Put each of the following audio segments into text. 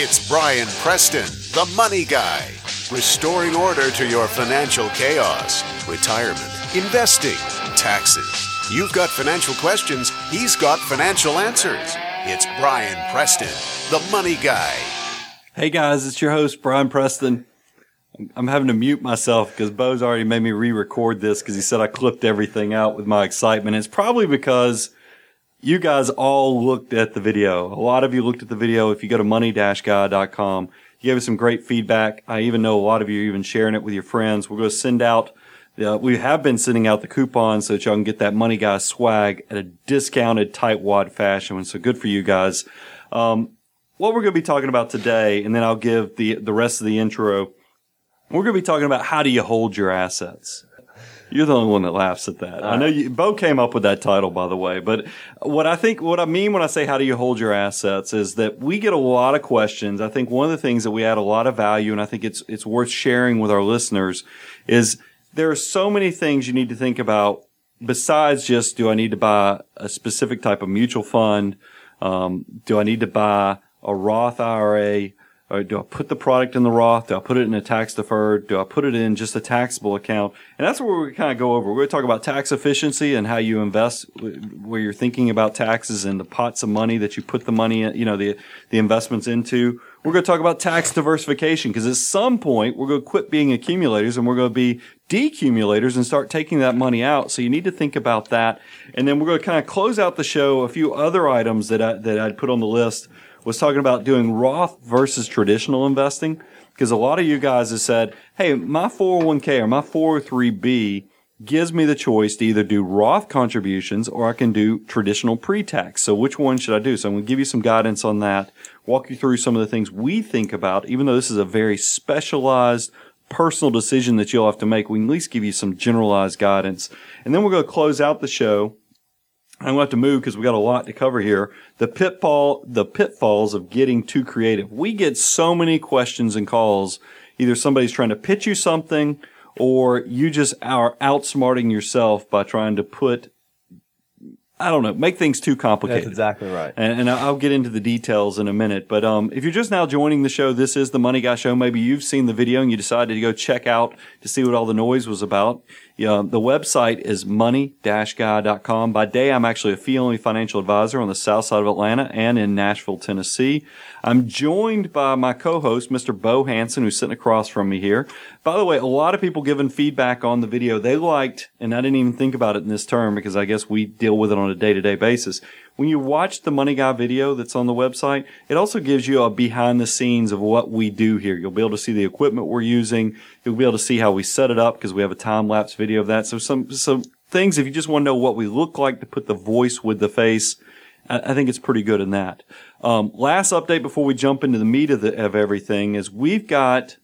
It's Brian Preston, the money guy, restoring order to your financial chaos, retirement, investing, taxes. You've got financial questions, he's got financial answers. It's Brian Preston, the money guy. Hey guys, it's your host, Brian Preston. I'm having to mute myself because Bo's already made me re record this because he said I clipped everything out with my excitement. It's probably because you guys all looked at the video. A lot of you looked at the video. If you go to money-guy.com, you gave us some great feedback. I even know a lot of you are even sharing it with your friends. We're going to send out, uh, we have been sending out the coupons so that y'all can get that Money Guy swag at a discounted tightwad fashion. So good for you guys. Um, what we're going to be talking about today, and then I'll give the, the rest of the intro. We're going to be talking about how do you hold your assets. You're the only one that laughs at that. I know you, Bo came up with that title, by the way. But what I think, what I mean when I say how do you hold your assets is that we get a lot of questions. I think one of the things that we add a lot of value, and I think it's, it's worth sharing with our listeners is there are so many things you need to think about besides just do I need to buy a specific type of mutual fund? Um, do I need to buy a Roth IRA? Or do I put the product in the Roth? Do I put it in a tax deferred? Do I put it in just a taxable account? And that's where we kind of go over. We're going to talk about tax efficiency and how you invest, where you're thinking about taxes and the pots of money that you put the money, in, you know, the the investments into. We're going to talk about tax diversification because at some point we're going to quit being accumulators and we're going to be decumulators and start taking that money out. So you need to think about that. And then we're going to kind of close out the show. A few other items that I, that I'd put on the list was talking about doing Roth versus traditional investing because a lot of you guys have said, "Hey, my 401k or my 403b gives me the choice to either do Roth contributions or I can do traditional pre-tax. So which one should I do? So I'm going to give you some guidance on that, walk you through some of the things we think about, even though this is a very specialized personal decision that you'll have to make. We can at least give you some generalized guidance. And then we're going to close out the show I'm going to have to move because we got a lot to cover here. The pitfall, the pitfalls of getting too creative. We get so many questions and calls. Either somebody's trying to pitch you something or you just are outsmarting yourself by trying to put I don't know, make things too complicated. That's exactly right. And, and, I'll get into the details in a minute. But um, if you're just now joining the show, this is the Money Guy Show. Maybe you've seen the video and you decided to go check out to see what all the noise was about. Yeah, the website is money-guy.com. By day, I'm actually a fee-only financial advisor on the south side of Atlanta and in Nashville, Tennessee. I'm joined by my co-host, Mr. Bo Hanson, who's sitting across from me here. By the way, a lot of people giving feedback on the video. They liked, and I didn't even think about it in this term because I guess we deal with it on a day-to-day basis when you watch the Money Guy video that's on the website, it also gives you a behind the scenes of what we do here. You'll be able to see the equipment we're using. You'll be able to see how we set it up because we have a time lapse video of that. So some, some things, if you just want to know what we look like to put the voice with the face, I, think it's pretty good in that. Um, last update before we jump into the meat of, the, of everything is we've got,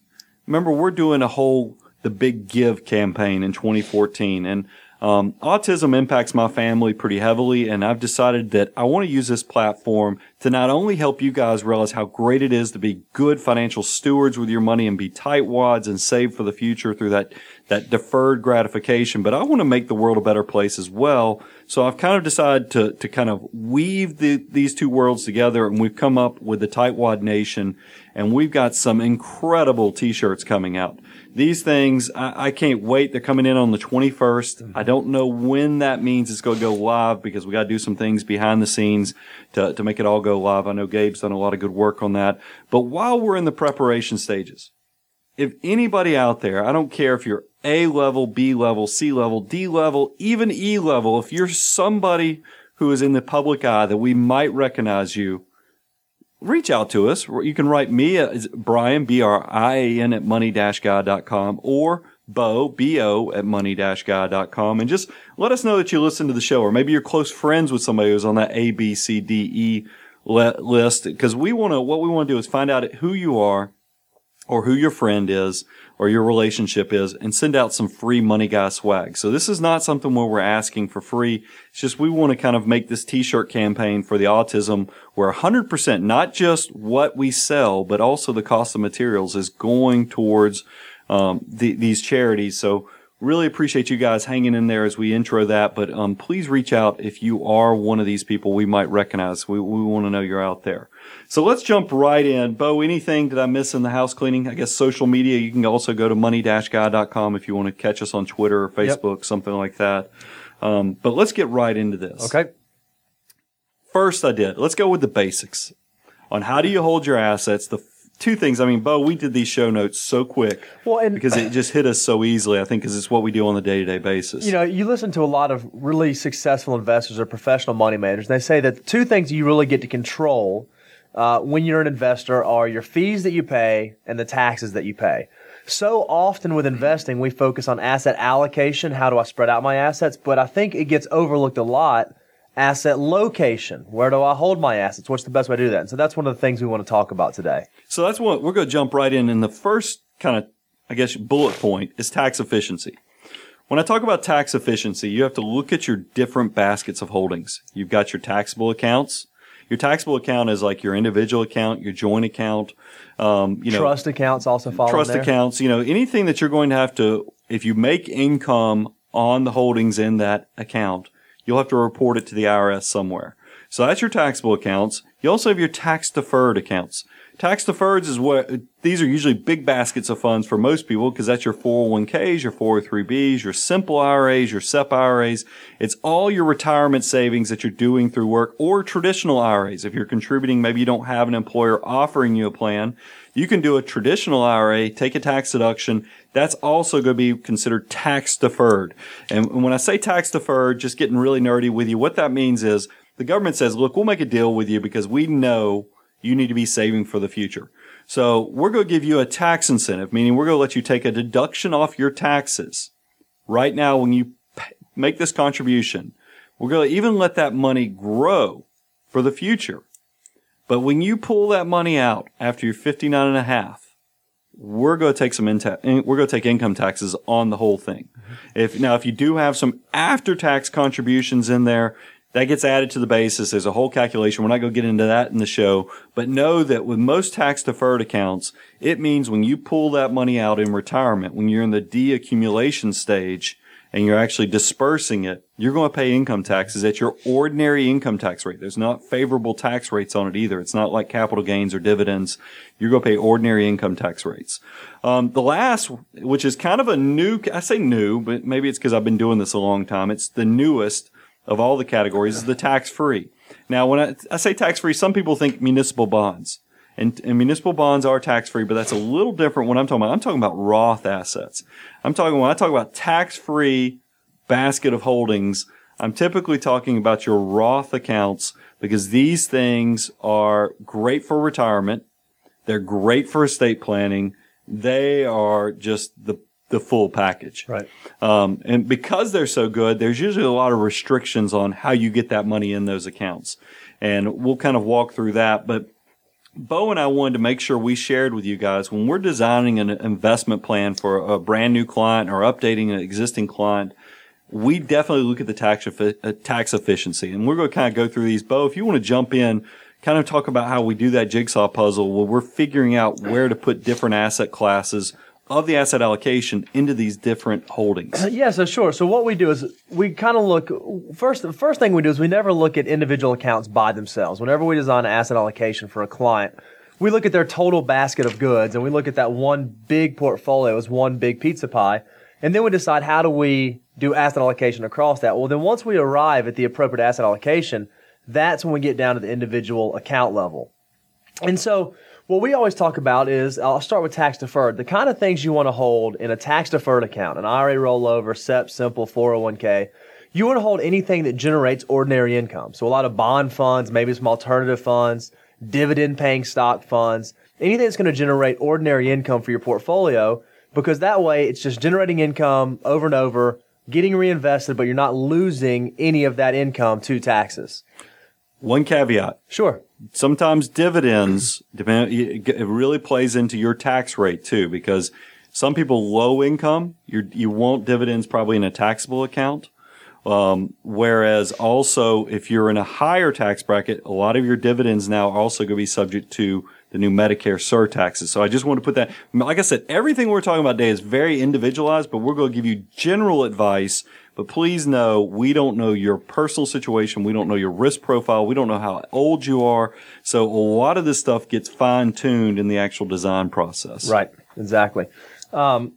remember we're doing a whole, the big give campaign in 2014 and um, autism impacts my family pretty heavily, and I've decided that I want to use this platform to not only help you guys realize how great it is to be good financial stewards with your money and be tightwads and save for the future through that that deferred gratification, but I want to make the world a better place as well. So I've kind of decided to to kind of weave the, these two worlds together, and we've come up with the Tightwad Nation, and we've got some incredible T-shirts coming out these things, I, I, can't wait. They're coming in on the 21st. I don't know when that means it's going to go live because we got to do some things behind the scenes to, to make it all go live. I know Gabe's done a lot of good work on that. But while we're in the preparation stages, if anybody out there, I don't care if you're A level, B level, C level, D level, even E level, if you're somebody who is in the public eye that we might recognize you, reach out to us. You can write me at Brian, B-R-I-A-N at money-guy.com or Bo, B-O at money-guy.com and just let us know that you listen to the show or maybe you're close friends with somebody who's on that A, B, C, D, E list because we want to, what we want to do is find out who you are or who your friend is or your relationship is and send out some free money guy swag. So this is not something where we're asking for free. It's just we want to kind of make this t-shirt campaign for the autism where 100% not just what we sell, but also the cost of materials is going towards um, the, these charities. So Really appreciate you guys hanging in there as we intro that. But um, please reach out if you are one of these people we might recognize. We, we want to know you're out there. So let's jump right in. Bo, anything did I miss in the house cleaning? I guess social media, you can also go to money-guy.com if you want to catch us on Twitter or Facebook, yep. something like that. Um, but let's get right into this. Okay. First, I did. Let's go with the basics on how do you hold your assets. The two things. I mean, Bo, we did these show notes so quick well, and, because it just hit us so easily. I think because it's what we do on a day to day basis. You know, you listen to a lot of really successful investors or professional money managers. And they say that the two things you really get to control uh, when you're an investor are your fees that you pay and the taxes that you pay. So often with investing, we focus on asset allocation. How do I spread out my assets? But I think it gets overlooked a lot asset location. Where do I hold my assets? What's the best way to do that? And so that's one of the things we want to talk about today. So that's what we're going to jump right in. And the first kind of, I guess, bullet point is tax efficiency. When I talk about tax efficiency, you have to look at your different baskets of holdings. You've got your taxable accounts. Your taxable account is like your individual account, your joint account. Um, you know, trust accounts also fall. Trust accounts. You know, anything that you're going to have to, if you make income on the holdings in that account, you'll have to report it to the IRS somewhere. So that's your taxable accounts. You also have your tax deferred accounts. Tax deferreds is what these are usually big baskets of funds for most people because that's your 401ks, your 403bs, your simple IRAs, your SEP IRAs. It's all your retirement savings that you're doing through work or traditional IRAs. If you're contributing, maybe you don't have an employer offering you a plan. You can do a traditional IRA, take a tax deduction. That's also going to be considered tax deferred. And when I say tax deferred, just getting really nerdy with you, what that means is the government says, look, we'll make a deal with you because we know you need to be saving for the future. So we're going to give you a tax incentive, meaning we're going to let you take a deduction off your taxes right now when you make this contribution. We're going to even let that money grow for the future. But when you pull that money out after you're 59 and a half, we're going to take some inta- we're going to take income taxes on the whole thing. Mm-hmm. If now if you do have some after tax contributions in there, that gets added to the basis. There's a whole calculation. We're not going to get into that in the show, but know that with most tax deferred accounts, it means when you pull that money out in retirement, when you're in the deaccumulation stage, and you're actually dispersing it, you're going to pay income taxes at your ordinary income tax rate. There's not favorable tax rates on it either. It's not like capital gains or dividends. You're going to pay ordinary income tax rates. Um, the last, which is kind of a new, I say new, but maybe it's because I've been doing this a long time. It's the newest of all the categories is the tax free. Now, when I, I say tax free, some people think municipal bonds. And, and, municipal bonds are tax free, but that's a little different when I'm talking about. I'm talking about Roth assets. I'm talking when I talk about tax free basket of holdings. I'm typically talking about your Roth accounts because these things are great for retirement. They're great for estate planning. They are just the the full package. Right. Um, and because they're so good, there's usually a lot of restrictions on how you get that money in those accounts. And we'll kind of walk through that. But Bo and I wanted to make sure we shared with you guys when we're designing an investment plan for a brand new client or updating an existing client, we definitely look at the tax, uh, tax efficiency. And we're going to kind of go through these. Bo, if you want to jump in, kind of talk about how we do that jigsaw puzzle where we're figuring out where to put different asset classes of the asset allocation into these different holdings? Yeah, so sure. So what we do is we kind of look first. The first thing we do is we never look at individual accounts by themselves. Whenever we design an asset allocation for a client, we look at their total basket of goods and we look at that one big portfolio as one big pizza pie, and then we decide how do we do asset allocation across that. Well, then once we arrive at the appropriate asset allocation, that's when we get down to the individual account level. And so what we always talk about is I'll start with tax deferred. The kind of things you want to hold in a tax deferred account, an IRA rollover, SEP, simple, 401k. You want to hold anything that generates ordinary income. So a lot of bond funds, maybe some alternative funds, dividend paying stock funds, anything that's going to generate ordinary income for your portfolio because that way it's just generating income over and over, getting reinvested, but you're not losing any of that income to taxes. One caveat. Sure sometimes dividends depend. It really plays into your tax rate too, because some people low income, you you want dividends probably in a taxable account. Um, whereas also if you're in a higher tax bracket, a lot of your dividends now are also going to be subject to the the new Medicare surtaxes. So I just want to put that, like I said, everything we're talking about today is very individualized, but we're going to give you general advice. But please know we don't know your personal situation. We don't know your risk profile. We don't know how old you are. So a lot of this stuff gets fine tuned in the actual design process. Right. Exactly. Um,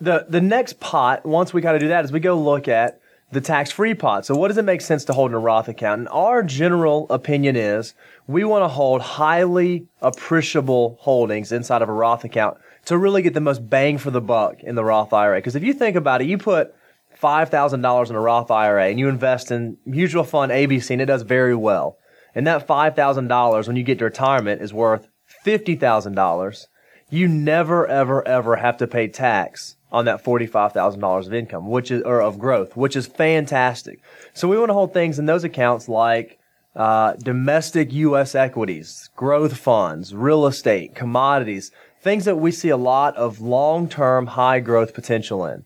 the the next pot, once we kind of do that, is we go look at the tax-free pot. So what does it make sense to hold in a Roth account? And our general opinion is we want to hold highly appreciable holdings inside of a Roth account to really get the most bang for the buck in the Roth IRA. Because if you think about it, you put $5,000 in a Roth IRA and you invest in mutual fund ABC and it does very well. And that $5,000 when you get to retirement is worth $50,000. You never, ever, ever have to pay tax on that $45,000 of income, which is, or of growth, which is fantastic. So we want to hold things in those accounts like, uh, domestic U.S. equities, growth funds, real estate, commodities, things that we see a lot of long-term high growth potential in.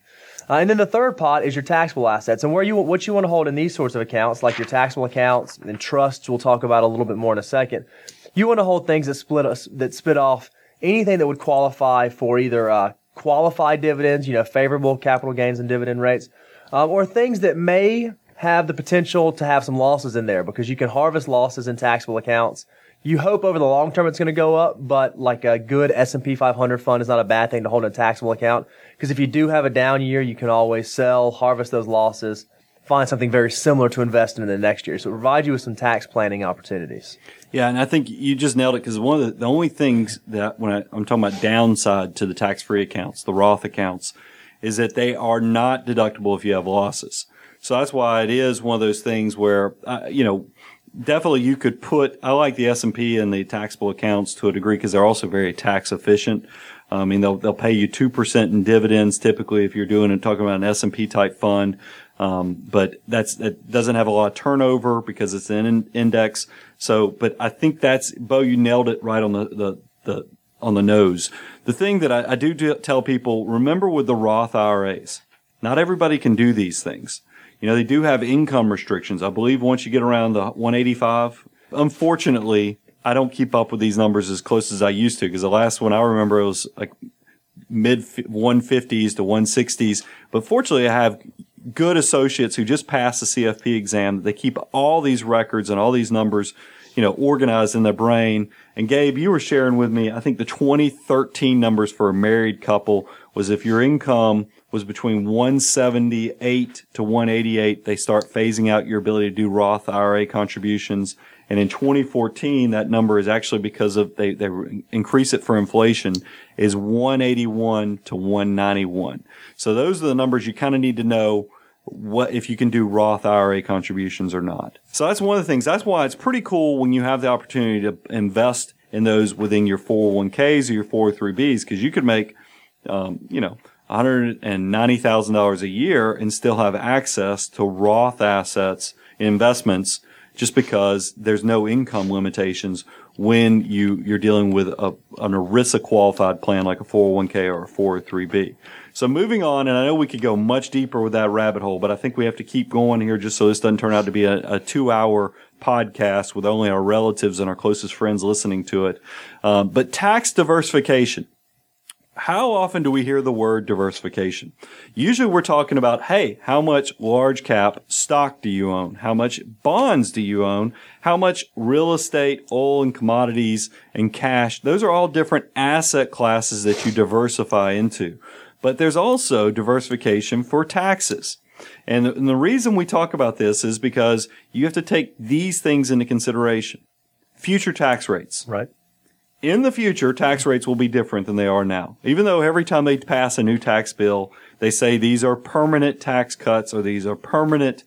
Uh, and then the third pot is your taxable assets, and where you what you want to hold in these sorts of accounts, like your taxable accounts and trusts, we'll talk about a little bit more in a second. You want to hold things that split us that spit off anything that would qualify for either uh, qualified dividends, you know, favorable capital gains and dividend rates, um, or things that may have the potential to have some losses in there because you can harvest losses in taxable accounts. You hope over the long term it's going to go up, but like a good S&P 500 fund is not a bad thing to hold in a taxable account because if you do have a down year, you can always sell, harvest those losses, find something very similar to invest in the next year. So it provides you with some tax planning opportunities. Yeah, and I think you just nailed it because one of the, the only things that when I, I'm talking about downside to the tax-free accounts, the Roth accounts, is that they are not deductible if you have losses. So that's why it is one of those things where, uh, you know, definitely you could put, I like the S&P and the taxable accounts to a degree because they're also very tax efficient. I mean, they'll, they'll pay you 2% in dividends typically if you're doing and talking about an S&P type fund. Um, but that's, that doesn't have a lot of turnover because it's an index. So, but I think that's, Bo, you nailed it right on the, the, the, on the nose. The thing that I, I do tell people, remember with the Roth IRAs, not everybody can do these things. You know, they do have income restrictions. I believe once you get around the 185, unfortunately, I don't keep up with these numbers as close as I used to because the last one I remember was like mid 150s to 160s. But fortunately, I have good associates who just passed the CFP exam. They keep all these records and all these numbers, you know, organized in their brain. And Gabe, you were sharing with me, I think the 2013 numbers for a married couple was if your income was between 178 to 188, they start phasing out your ability to do Roth IRA contributions. And in 2014, that number is actually because of they, they increase it for inflation is 181 to 191. So those are the numbers you kind of need to know what if you can do Roth IRA contributions or not. So that's one of the things. That's why it's pretty cool when you have the opportunity to invest in those within your 401ks or your 403bs because you could make, um, you know, $190,000 a year and still have access to Roth assets, investments, just because there's no income limitations when you, you're dealing with a, an ERISA qualified plan like a 401k or a 403b. So moving on, and I know we could go much deeper with that rabbit hole, but I think we have to keep going here just so this doesn't turn out to be a, a two hour podcast with only our relatives and our closest friends listening to it. Um, but tax diversification. How often do we hear the word diversification? Usually we're talking about, hey, how much large cap stock do you own? How much bonds do you own? How much real estate, oil and commodities and cash? Those are all different asset classes that you diversify into. But there's also diversification for taxes. And the, and the reason we talk about this is because you have to take these things into consideration. Future tax rates. Right. In the future, tax rates will be different than they are now. Even though every time they pass a new tax bill, they say these are permanent tax cuts or these are permanent,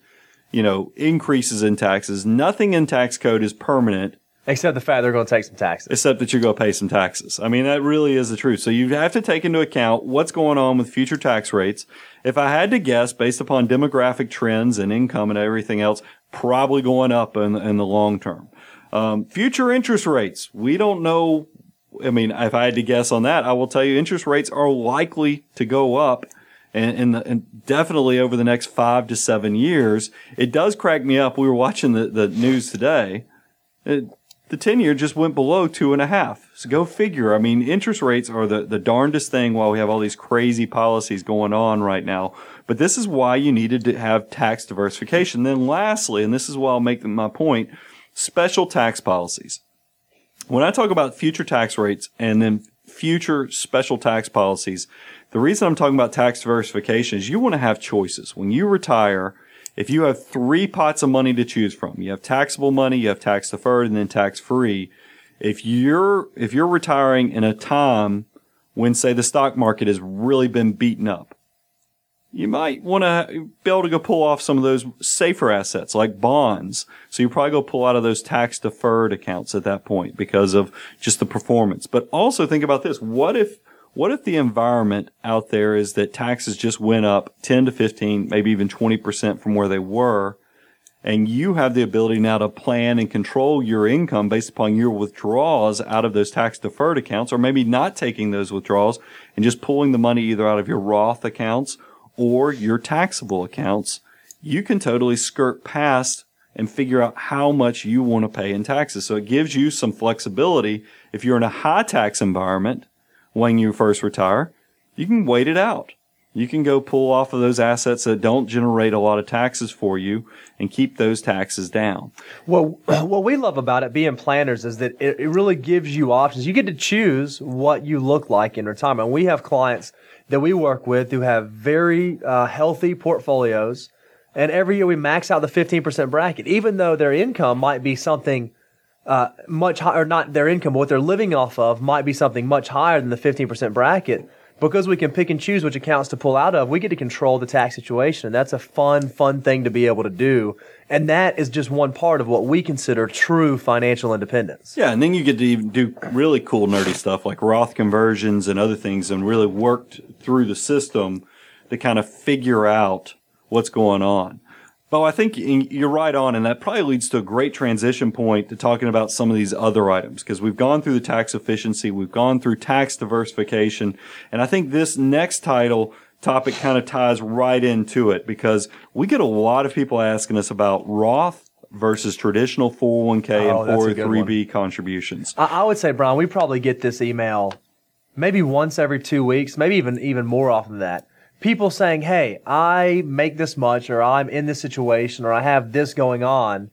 you know, increases in taxes. Nothing in tax code is permanent Except the fact they're going to take some taxes. Except that you're going to pay some taxes. I mean, that really is the truth. So you have to take into account what's going on with future tax rates. If I had to guess, based upon demographic trends and income and everything else, probably going up in, in the long term. Um, future interest rates. We don't know. I mean, if I had to guess on that, I will tell you interest rates are likely to go up and, and, and, definitely over the next five to seven years. It does crack me up. We were watching the, the news today. It, the 10 year just went below two and a half. So go figure. I mean, interest rates are the, the darndest thing while we have all these crazy policies going on right now. But this is why you needed to have tax diversification. Then lastly, and this is why I'll make my point, special tax policies. When I talk about future tax rates and then future special tax policies, the reason I'm talking about tax diversification is you want to have choices. When you retire, if you have three pots of money to choose from, you have taxable money, you have tax deferred, and then tax free. If you're if you're retiring in a time when say the stock market has really been beaten up, you might want to be able to go pull off some of those safer assets like bonds. So you probably go pull out of those tax deferred accounts at that point because of just the performance. But also think about this. What if what if the environment out there is that taxes just went up 10 to 15, maybe even 20% from where they were? And you have the ability now to plan and control your income based upon your withdrawals out of those tax deferred accounts, or maybe not taking those withdrawals and just pulling the money either out of your Roth accounts or your taxable accounts. You can totally skirt past and figure out how much you want to pay in taxes. So it gives you some flexibility. If you're in a high tax environment, when you first retire, you can wait it out. You can go pull off of those assets that don't generate a lot of taxes for you and keep those taxes down. Well, what we love about it being planners is that it, really gives you options. You get to choose what you look like in retirement. We have clients that we work with who have very uh, healthy portfolios. And every year we max out the 15% bracket, even though their income might be something uh, much higher, not their income, but what they're living off of might be something much higher than the 15% bracket. Because we can pick and choose which accounts to pull out of, we get to control the tax situation. And that's a fun, fun thing to be able to do. And that is just one part of what we consider true financial independence. Yeah, and then you get to even do really cool, nerdy stuff like Roth conversions and other things and really worked through the system to kind of figure out what's going on. Well, I think you're right on, and that probably leads to a great transition point to talking about some of these other items because we've gone through the tax efficiency, we've gone through tax diversification, and I think this next title topic kind of ties right into it because we get a lot of people asking us about Roth versus traditional 401k oh, and 403b contributions. I, I would say, Brian, we probably get this email maybe once every two weeks, maybe even even more often than that people saying, "Hey, I make this much, or I'm in this situation, or I have this going on,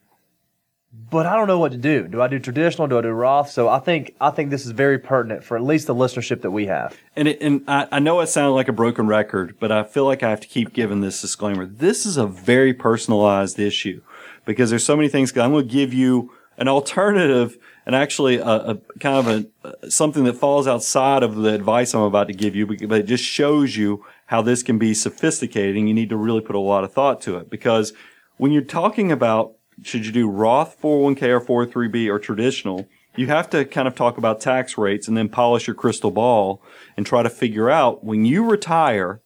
but I don't know what to do. Do I do traditional? Do I do Roth?" So I think I think this is very pertinent for at least the listenership that we have. And it, and I, I know it sounds like a broken record, but I feel like I have to keep giving this disclaimer. This is a very personalized issue because there's so many things. I'm going to give you an alternative and actually a, a kind of a something that falls outside of the advice I'm about to give you, but it just shows you how this can be sophisticated and you need to really put a lot of thought to it because when you're talking about should you do Roth 401k or 403b or traditional, you have to kind of talk about tax rates and then polish your crystal ball and try to figure out when you retire,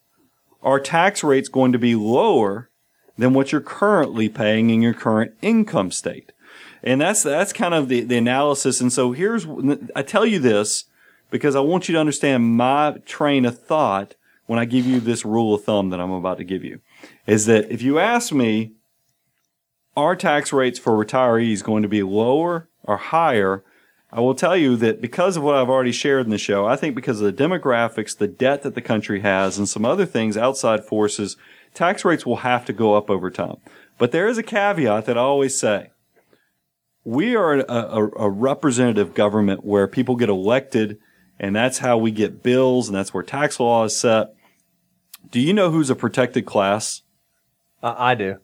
are tax rates going to be lower than what you're currently paying in your current income state? And that's, that's kind of the, the analysis. And so here's, I tell you this because I want you to understand my train of thought when I give you this rule of thumb that I'm about to give you is that if you ask me, are tax rates for retirees going to be lower or higher? I will tell you that because of what I've already shared in the show, I think because of the demographics, the debt that the country has, and some other things, outside forces, tax rates will have to go up over time. But there is a caveat that I always say. We are a, a, a representative government where people get elected and that's how we get bills, and that's where tax law is set. Do you know who's a protected class? Uh, I do.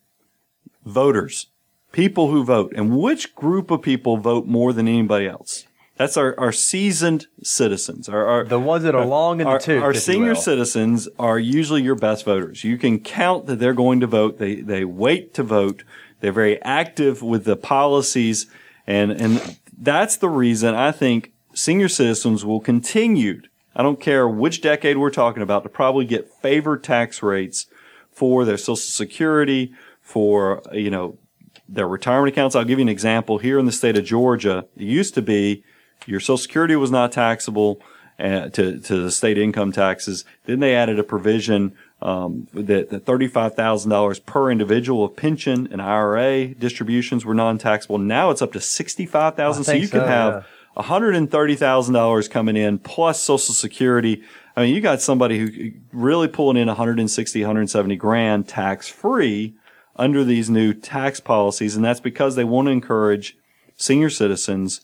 Voters, people who vote, and which group of people vote more than anybody else? That's our, our seasoned citizens. Our, our the ones that are long in our, the tooth. Our senior citizens are usually your best voters. You can count that they're going to vote. They they wait to vote. They're very active with the policies, and and that's the reason I think senior citizens will continue, I don't care which decade we're talking about, to probably get favored tax rates for their social security, for, you know, their retirement accounts. I'll give you an example. Here in the state of Georgia, it used to be your social security was not taxable uh, to to the state income taxes. Then they added a provision um, that, that $35,000 per individual of pension and IRA distributions were non-taxable. Now it's up to 65,000. So you so, can have yeah. $130,000 coming in plus social security. I mean, you got somebody who really pulling in 160, 170 grand tax free under these new tax policies. And that's because they want to encourage senior citizens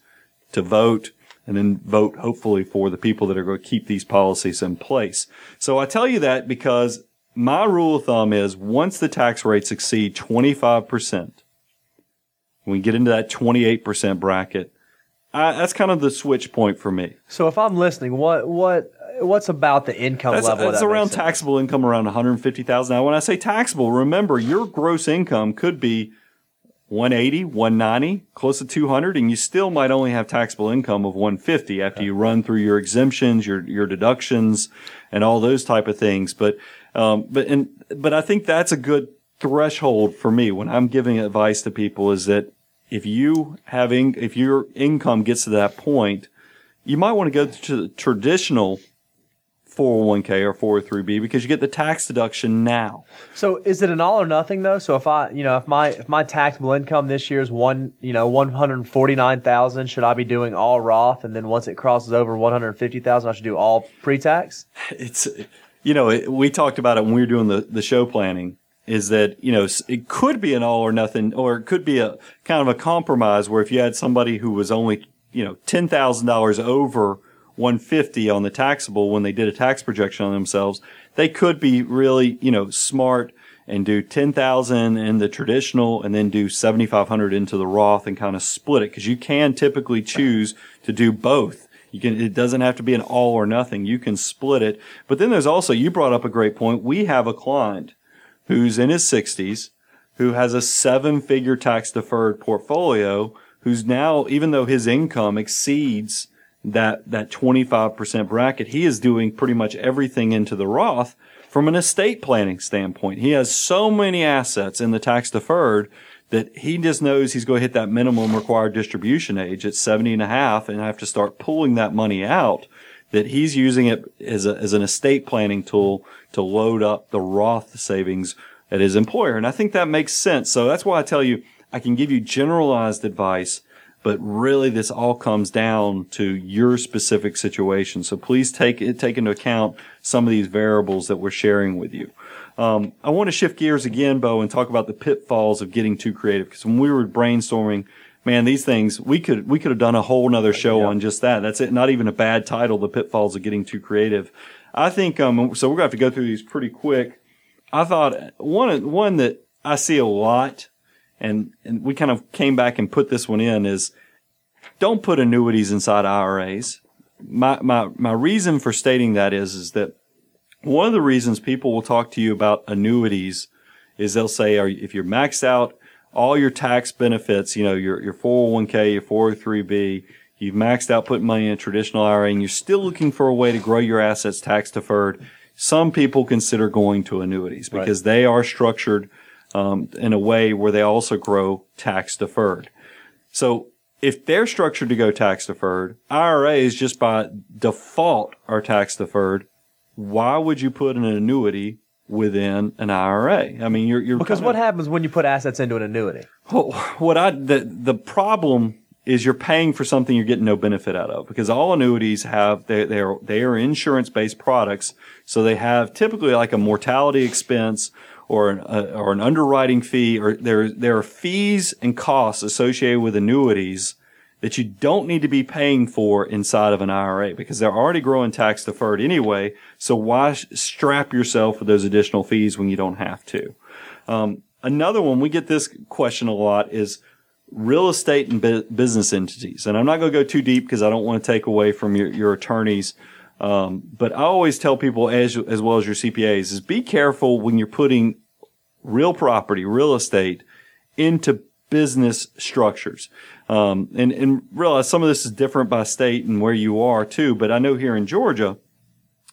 to vote and then vote hopefully for the people that are going to keep these policies in place. So I tell you that because my rule of thumb is once the tax rates exceed 25%, when we get into that 28% bracket, I, that's kind of the switch point for me. So if I'm listening, what what what's about the income That's, level? that's that around taxable income around 150,000. Now, when I say taxable, remember your gross income could be 180, 190, close to 200, and you still might only have taxable income of 150 after you run through your exemptions, your your deductions, and all those type of things. But um, but and but I think that's a good threshold for me when I'm giving advice to people is that if you having if your income gets to that point, you might want to go to the traditional 401k or 403b because you get the tax deduction now. So is it an all or nothing though? So if I, you know, if my if my taxable income this year is one, you know, one hundred forty nine thousand, should I be doing all Roth, and then once it crosses over one hundred fifty thousand, I should do all pre tax? it's you know it, we talked about it when we were doing the, the show planning is that you know it could be an all or nothing or it could be a kind of a compromise where if you had somebody who was only you know $10,000 over 150 on the taxable when they did a tax projection on themselves they could be really you know smart and do 10,000 in the traditional and then do 7,500 into the Roth and kind of split it because you can typically choose to do both. You can, it doesn't have to be an all or nothing. You can split it. But then there's also, you brought up a great point. We have a client who's in his 60s who has a seven figure tax deferred portfolio who's now, even though his income exceeds that, that 25% bracket, he is doing pretty much everything into the Roth from an estate planning standpoint. He has so many assets in the tax deferred that he just knows he's going to hit that minimum required distribution age at 70 and a half and have to start pulling that money out that he's using it as, a, as an estate planning tool to load up the Roth savings at his employer. And I think that makes sense. So that's why I tell you, I can give you generalized advice, but really this all comes down to your specific situation. So please take it, take into account some of these variables that we're sharing with you. Um, I want to shift gears again, Bo, and talk about the pitfalls of getting too creative. Because when we were brainstorming, man, these things we could we could have done a whole nother show on just that. That's it. Not even a bad title. The pitfalls of getting too creative. I think. Um, so we're gonna have to go through these pretty quick. I thought one one that I see a lot, and and we kind of came back and put this one in is don't put annuities inside IRAs. My my my reason for stating that is is that one of the reasons people will talk to you about annuities is they'll say, are, if you're maxed out all your tax benefits, you know, your, your 401k, your 403b, you've maxed out putting money in a traditional IRA and you're still looking for a way to grow your assets tax deferred. Some people consider going to annuities because Right. they are structured um, in a way where they also grow tax deferred. So if they're structured to go tax deferred, IRAs just by default are tax deferred. Why would you put an annuity within an IRA? I mean, you're, you're Because kinda- what happens when you put assets into an annuity? well, what I the the problem is you're paying for something you're getting no benefit out of because all annuities have they they are they are insurance based products, so they have typically like a mortality expense or an uh, or an underwriting fee or there there are fees and costs associated with annuities that you don't need to be paying for inside of an IRA because they're already growing tax deferred anyway. So why strap yourself with those additional fees when you don't have to? Um, another one, we get this question a lot is real estate and bu- business entities. And I'm not going to go too deep because I don't want to take away from your, your attorneys. Um, but I always tell people as, as well as your CPAs is be careful when you're putting real property, real estate into business structures. Um, and, and realize some of this is different by state and where you are too. But I know here in Georgia,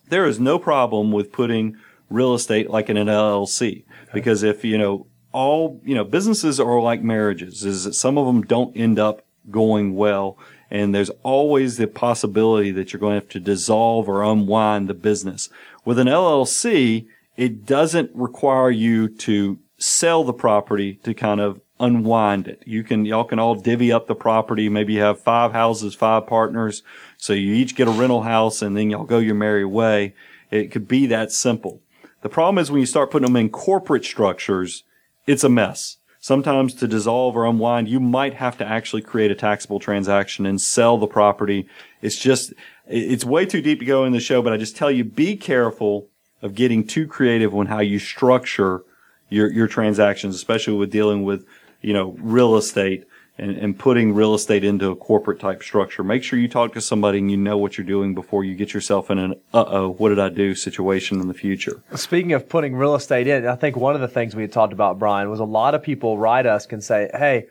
there is no problem with putting real estate like in an LLC because if you know all you know businesses are like marriages is that some of them don't end up going well And there's always the possibility that you're going to have to dissolve or unwind the business. With an LLC, it doesn't require you to sell the property to kind of unwind it. You can, y'all can all divvy up the property. Maybe you have five houses, five partners. So you each get a rental house and then y'all go your merry way. It could be that simple. The problem is when you start putting them in corporate structures, it's a mess. Sometimes to dissolve or unwind, you might have to actually create a taxable transaction and sell the property. It's just, it's way too deep to go in the show, but I just tell you, be careful of getting too creative on how you structure your, your transactions, especially with dealing with, you know, real estate and, and putting real estate into a corporate type structure. Make sure you talk to somebody and you know what you're doing before you get yourself in an uh oh, what did I do situation in the future. Speaking of putting real estate in, I think one of the things we had talked about, Brian, was a lot of people write us and say, Hey,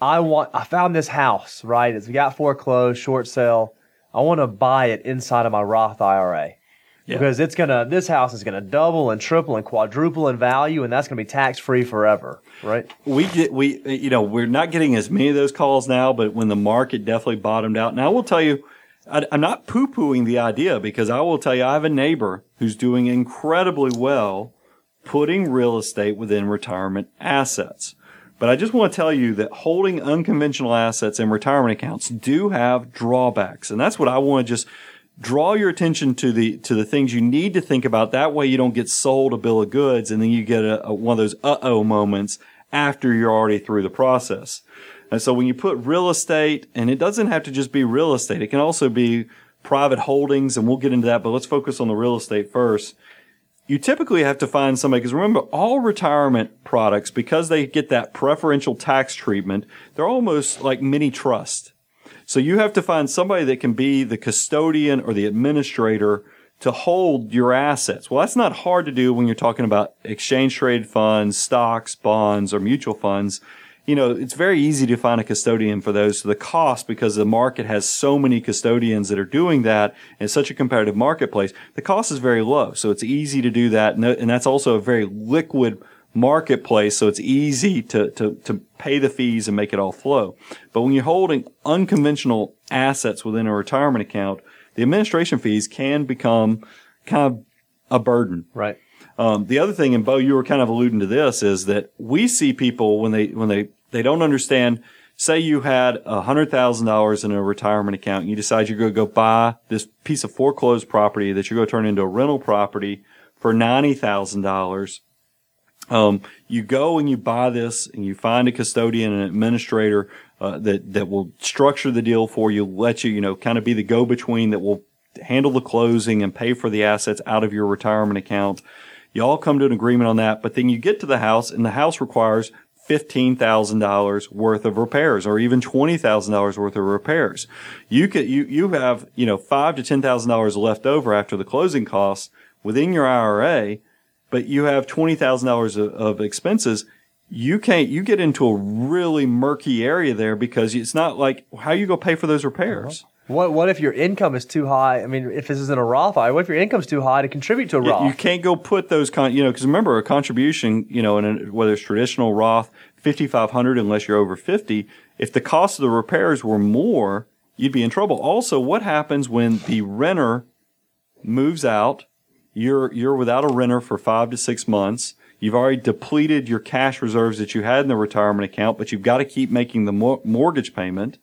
I want, I found this house, right? It's got foreclosed, short sale. I want to buy it inside of my Roth IRA. Yeah. Because it's gonna, this house is gonna double and triple and quadruple in value, and that's gonna be tax free forever, right? We get, we, you know, we're not getting as many of those calls now, but when the market definitely bottomed out, now I will tell you, I, I'm not poo pooing the idea because I will tell you, I have a neighbor who's doing incredibly well putting real estate within retirement assets. But I just want to tell you that holding unconventional assets in retirement accounts do have drawbacks. And that's what I want to just draw your attention to the to the things you need to think about. That way, you don't get sold a bill of goods, and then you get a, a one of those uh oh moments after you're already through the process. And so, when you put real estate, and it doesn't have to just be real estate; it can also be private holdings, and we'll get into that. But let's focus on the real estate first. You typically have to find somebody because remember, all retirement products, because they get that preferential tax treatment, they're almost like mini trust so you have to find somebody that can be the custodian or the administrator to hold your assets. Well, that's not hard to do when you're talking about exchange traded funds, stocks, bonds, or mutual funds. You know, it's very easy to find a custodian for those. So the cost, because the market has so many custodians that are doing that it's such a competitive marketplace, the cost is very low. So it's easy to do that. And that's also a very liquid marketplace, so it's easy to, to, to pay the fees and make it all flow. But when you're holding unconventional assets within a retirement account, the administration fees can become kind of a burden. Right. Um, the other thing, and Bo, you were kind of alluding to this, is that we see people when they when they they don't understand. Say you had a hundred thousand dollars in a retirement account, and you decide you're going to go buy this piece of foreclosed property that you're going to turn into a rental property for ninety thousand dollars um, you go and you buy this and you find a custodian and administrator uh, that that will structure the deal for you, let you, you know, kind of be the go between that will handle the closing and pay for the assets out of your retirement account. You all come to an agreement on that, but then you get to the house and the house requires $15,000 worth of repairs or even $20,000 worth of repairs. You could, you, you have, you know, five to $10,000 left over after the closing costs within your IRA but you have $20,000 of, of expenses, you can't, you get into a really murky area there because it's not like, how you go pay for those repairs? Uh-huh. What what if your income is too high? I mean, if this is in a Roth what if your income's too high to contribute to a Roth? You can't go put those con, you know, because remember a contribution, you know, in a, whether it's traditional Roth, fifty five hundred, unless you're over fifty. If the cost of the repairs were more, you'd be in trouble. Also, what happens when the renter moves out you're you're without a renter for five to six months. You've already depleted your cash reserves that you had in the retirement account, but you've got to keep making the mor- mortgage payment.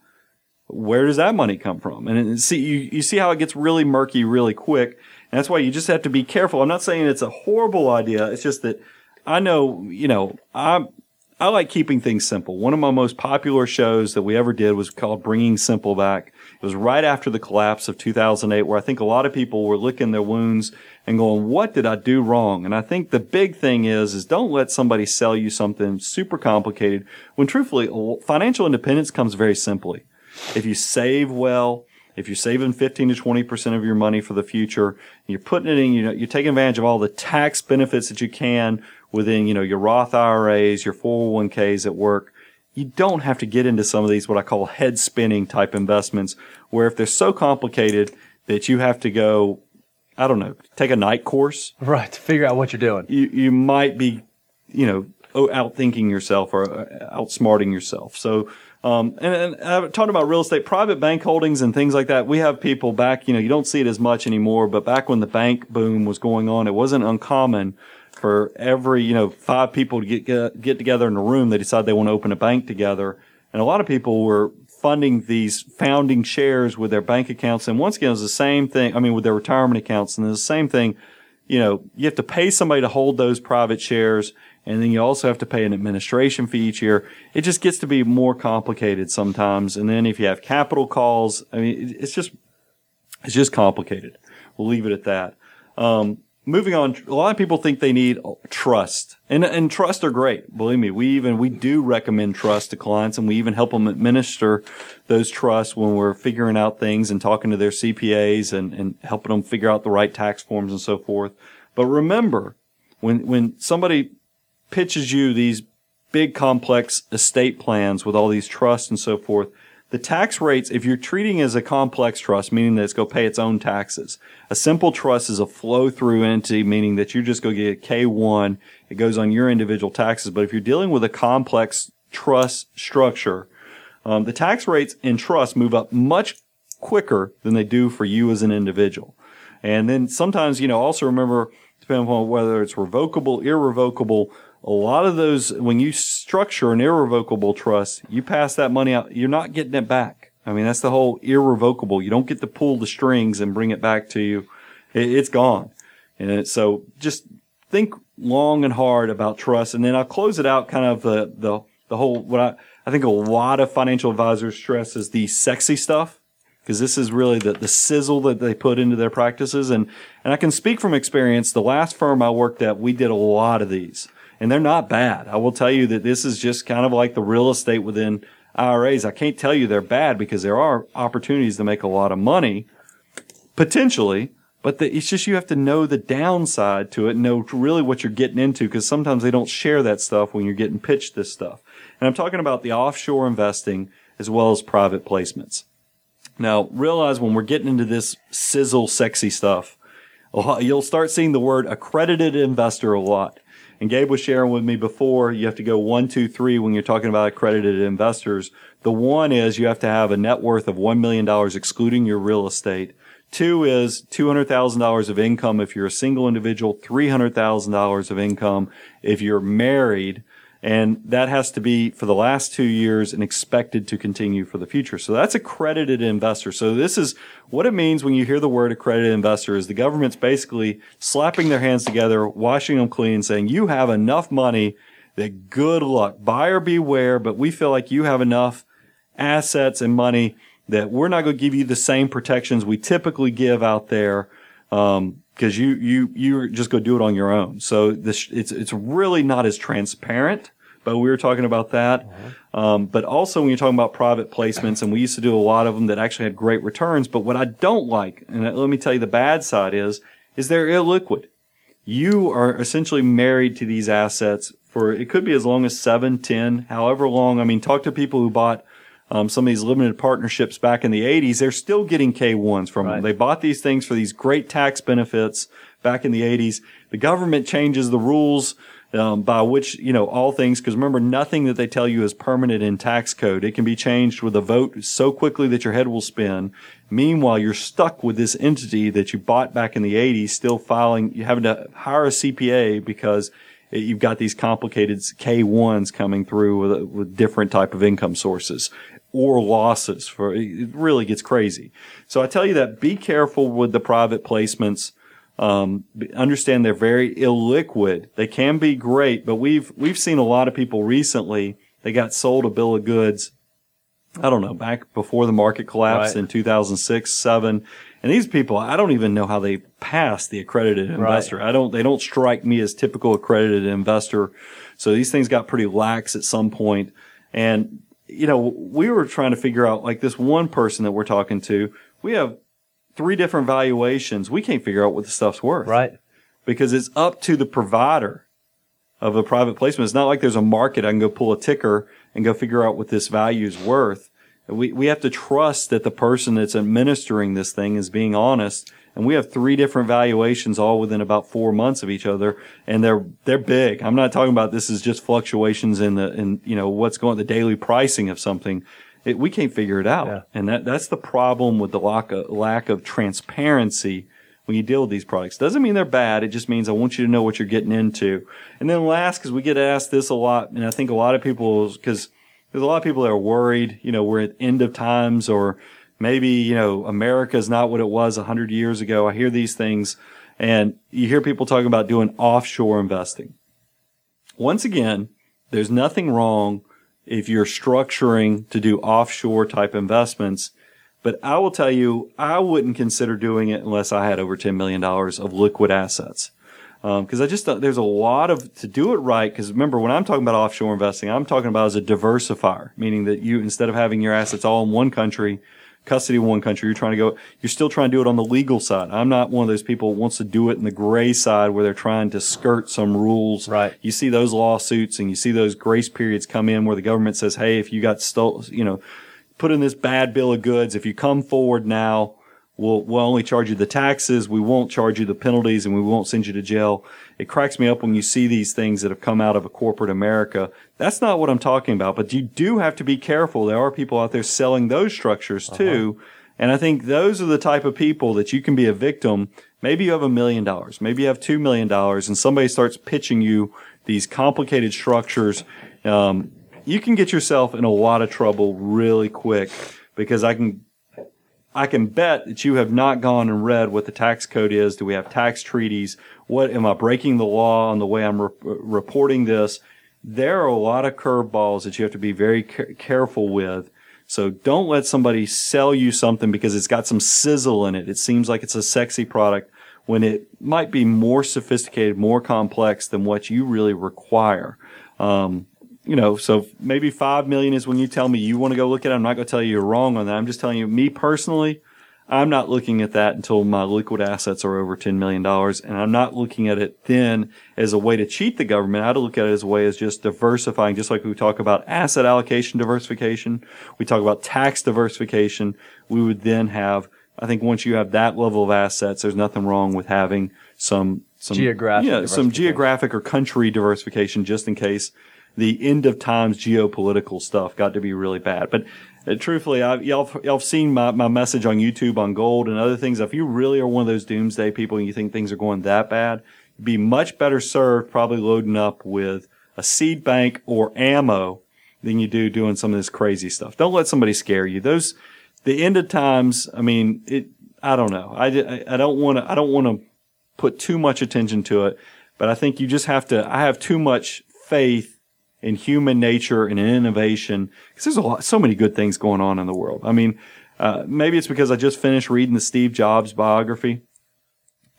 Where does that money come from? And see, you, you see how it gets really murky really quick. And that's why you just have to be careful. I'm not saying it's a horrible idea. It's just that I know, you know, I'm, I like keeping things simple. One of my most popular shows that we ever did was called Bringing Simple Back. It was right after the collapse of 2008 where I think a lot of people were licking their wounds and going, what did I do wrong? And I think the big thing is, is don't let somebody sell you something super complicated when truthfully financial independence comes very simply. If you save well, if you're saving 15 to 20% of your money for the future, you're putting it in, you know, you're taking advantage of all the tax benefits that you can within, you know, your Roth IRAs, your 401ks at work you don't have to get into some of these what I call head spinning type investments where if they're so complicated that you have to go, I don't know, take a night course. Right. To figure out what you're doing. You, you might be, you know, outthinking yourself or uh, outsmarting yourself. So, Um, and, and I've talked about real estate, private bank holdings and things like that. We have people back, you know, you don't see it as much anymore, but back when the bank boom was going on, it wasn't uncommon for every, you know, five people to get, get, get together in a room. They decide they want to open a bank together. And a lot of people were funding these founding shares with their bank accounts. And once again, it was the same thing. I mean, with their retirement accounts and the same thing. You know, you have to pay somebody to hold those private shares and then you also have to pay an administration fee each year. It just gets to be more complicated sometimes. And then if you have capital calls, I mean, it's just, it's just complicated. We'll leave it at that. Um, moving on, a lot of people think they need trust and, and trust are great. Believe me, we even, we do recommend trust to clients and we even help them administer those trusts when we're figuring out things and talking to their CPAs and, and helping them figure out the right tax forms and so forth. But remember, when, when somebody pitches you these big complex estate plans with all these trusts and so forth, the tax rates, if you're treating as a complex trust, meaning that it's going to pay its own taxes, a simple trust is a flow through entity, meaning that you're just going to get a K1. It goes on your individual taxes. But if you're dealing with a complex trust structure, um, the tax rates in trust move up much quicker than they do for you as an individual. And then sometimes, you know, also remember, depending on whether it's revocable, irrevocable, a lot of those, when you structure an irrevocable trust, you pass that money out, you're not getting it back. I mean, that's the whole irrevocable. You don't get to pull the strings and bring it back to you. It, has gone. And so just think long and hard about trust. And then I'll close it out kind of the, the, the whole, what I, I think a lot of financial advisors stress is the sexy stuff because this is really the, the sizzle that they put into their practices. And, and I can speak from experience. The last firm I worked at, we did a lot of these and they're not bad. I will tell you that this is just kind of like the real estate within IRAs. I can't tell you they're bad because there are opportunities to make a lot of money potentially, but the, it's just you have to know the downside to it, know really what you're getting into because sometimes they don't share that stuff when you're getting pitched this stuff. And I'm talking about the offshore investing as well as private placements. Now, realize when we're getting into this sizzle sexy stuff, you'll start seeing the word accredited investor a lot. And Gabe was sharing with me before, you have to go one, two, three when you're talking about accredited investors. The one is you have to have a net worth of $1 million excluding your real estate. Two is $200,000 of income if you're a single individual, $300,000 of income if you're married, and that has to be for the last two years and expected to continue for the future. So that's accredited investor. So this is what it means when you hear the word accredited investor is the government's basically slapping their hands together, washing them clean, saying you have enough money that good luck, buyer beware, but we feel like you have enough assets and money that we're not going to give you the same protections we typically give out there. Um, because you you you just go do it on your own. So this it's it's really not as transparent but we were talking about that. Uh-huh. Um, but also when you're talking about private placements, and we used to do a lot of them that actually had great returns. But what I don't like, and let me tell you the bad side is, is they're illiquid. You are essentially married to these assets for, it could be as long as seven, ten, however long. I mean, talk to people who bought um, some of these limited partnerships back in the 80s, they're still getting K1s from right. them. They bought these things for these great tax benefits back in the 80s. The government changes the rules um, by which, you know, all things, because remember, nothing that they tell you is permanent in tax code. It can be changed with a vote so quickly that your head will spin. Meanwhile, you're stuck with this entity that you bought back in the 80s, still filing, you having to hire a CPA because you've got these complicated K1s coming through with, with different type of income sources or losses for, it really gets crazy. So I tell you that be careful with the private placements um, understand they're very illiquid. They can be great, but we've we've seen a lot of people recently. They got sold a bill of goods. I don't know back before the market collapsed right. in 2006, seven, and these people I don't even know how they pass the accredited investor. Right. I don't. They don't strike me as typical accredited investor. So these things got pretty lax at some point, and you know we were trying to figure out like this one person that we're talking to. We have three different valuations, we can't figure out what the stuff's worth. Right. Because it's up to the provider of a private placement. It's not like there's a market. I can go pull a ticker and go figure out what this value is worth. We, we have to trust that the person that's administering this thing is being honest and we have three different valuations all within about four months of each other, and they're they're big. I'm not talking about this is just fluctuations in the in you know what's going the daily pricing of something. It, we can't figure it out, Yeah. and that that's the problem with the lack of, uh, lack of transparency when you deal with these products. Doesn't mean they're bad. It just means I want you to know what you're getting into. And then last, because we get asked this a lot, and I think a lot of people, because there's a lot of people that are worried, you know, we're at end of times or maybe, you know, America is not what it was 100 years ago. I hear these things and you hear people talking about doing offshore investing. Once again, there's nothing wrong if you're structuring to do offshore type investments. But I will tell you, I wouldn't consider doing it unless I had over $10 million of liquid assets. Um, because I just, uh, there's a lot of, to do it right, because remember, when I'm talking about offshore investing, I'm talking about as a diversifier, meaning that you, instead of having your assets all in one country, custody of one country, you're trying to go, you're still trying to do it on the legal side. I'm not one of those people who wants to do it in the gray side where they're trying to skirt some rules. Right. You see those lawsuits and you see those grace periods come in where the government says, hey, if you got stole, you know, put in this bad bill of goods, if you come forward now, we'll, we'll only charge you the taxes. We won't charge you the penalties and we won't send you to jail. It cracks me up when you see these things that have come out of a corporate America. That's not what I'm talking about, but you do have to be careful. There are people out there selling those structures too. And I think those are the type of people that you can be a victim. Maybe you have a million dollars. Maybe you have two million dollars and somebody starts pitching you these complicated structures. Um, you can get yourself in a lot of trouble really quick because I can I can bet that you have not gone and read what the tax code is. Do we have tax treaties? What am I breaking the law on the way I'm re- reporting this? There are a lot of curveballs that you have to be very ca- careful with. So don't let somebody sell you something because it's got some sizzle in it. It seems like it's a sexy product when it might be more sophisticated, more complex than what you really require. Um, you know, so maybe five million is when you tell me you want to go look at it. I'm not going to tell you you're wrong on that. I'm just telling you, me personally, I'm not looking at that until my liquid assets are over $10 million. And I'm not looking at it then as a way to cheat the government. I had to look at it as a way as just diversifying, just like we talk about asset allocation diversification. We talk about tax diversification. We would then have, I think once you have that level of assets, there's nothing wrong with having some, some Geographic yeah, some geographic or country diversification just in case the end of times geopolitical stuff got to be really bad. But uh, truthfully, I've, y'all, y'all have seen my, my message on YouTube on gold and other things. If you really are one of those doomsday people and you think things are going that bad, you'd be much better served probably loading up with a seed bank or ammo than you do doing some of this crazy stuff. Don't let somebody scare you. Those, the end of times, I mean, it, I don't know. I, I, I don't want to, I don't want to put too much attention to it, but I think you just have to, I have too much faith in human nature and in innovation because there's a lot, so many good things going on in the world. I mean, uh, maybe it's because I just finished reading the Steve Jobs biography.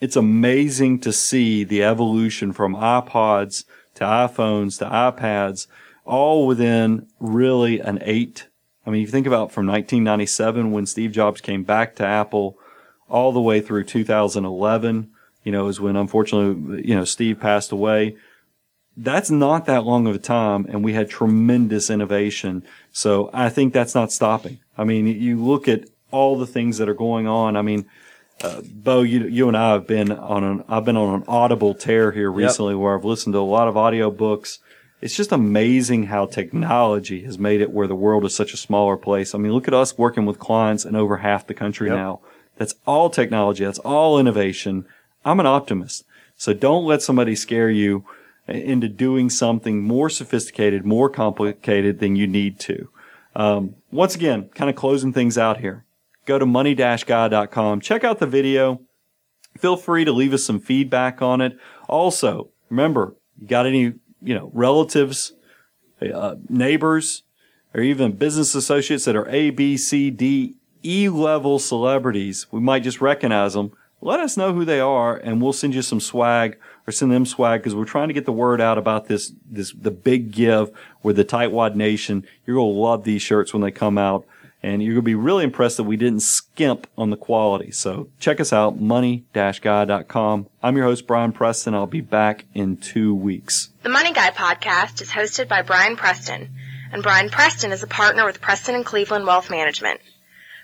It's amazing to see the evolution from iPods to iPhones to iPads, all within really an eight. I mean, you think about from 1997 when Steve Jobs came back to Apple all the way through 2011, you know, is when unfortunately, you know, Steve passed away that's not that long of a time and we had tremendous innovation. So I think that's not stopping. I mean, you look at all the things that are going on. I mean, uh, Bo, you, you and I have been on an, I've been on an audible tear here recently where I've listened to a lot of audio books. It's just amazing how technology has made it where the world is such a smaller place. I mean, look at us working with clients in over half the country Yep. now. That's all technology. That's all innovation. I'm an optimist. So don't let somebody scare you into doing something more sophisticated, more complicated than you need to. Um, once again, kind of closing things out here. Go to money-guy.com. Check out the video. Feel free to leave us some feedback on it. Also, remember, you got any, you know, relatives, uh, neighbors, or even business associates that are A, B, C, D, E level celebrities. We might just recognize them. Let us know who they are and we'll send you some swag or send them swag because we're trying to get the word out about this, this, the big give with the Tightwad Nation. You're going to love these shirts when they come out and you're going to be really impressed that we didn't skimp on the quality. So check us out, money-guy.com. I'm your host, Brian Preston. I'll be back in two weeks. The Money Guy podcast is hosted by Brian Preston, and Brian Preston is a partner with Preston and Cleveland Wealth Management.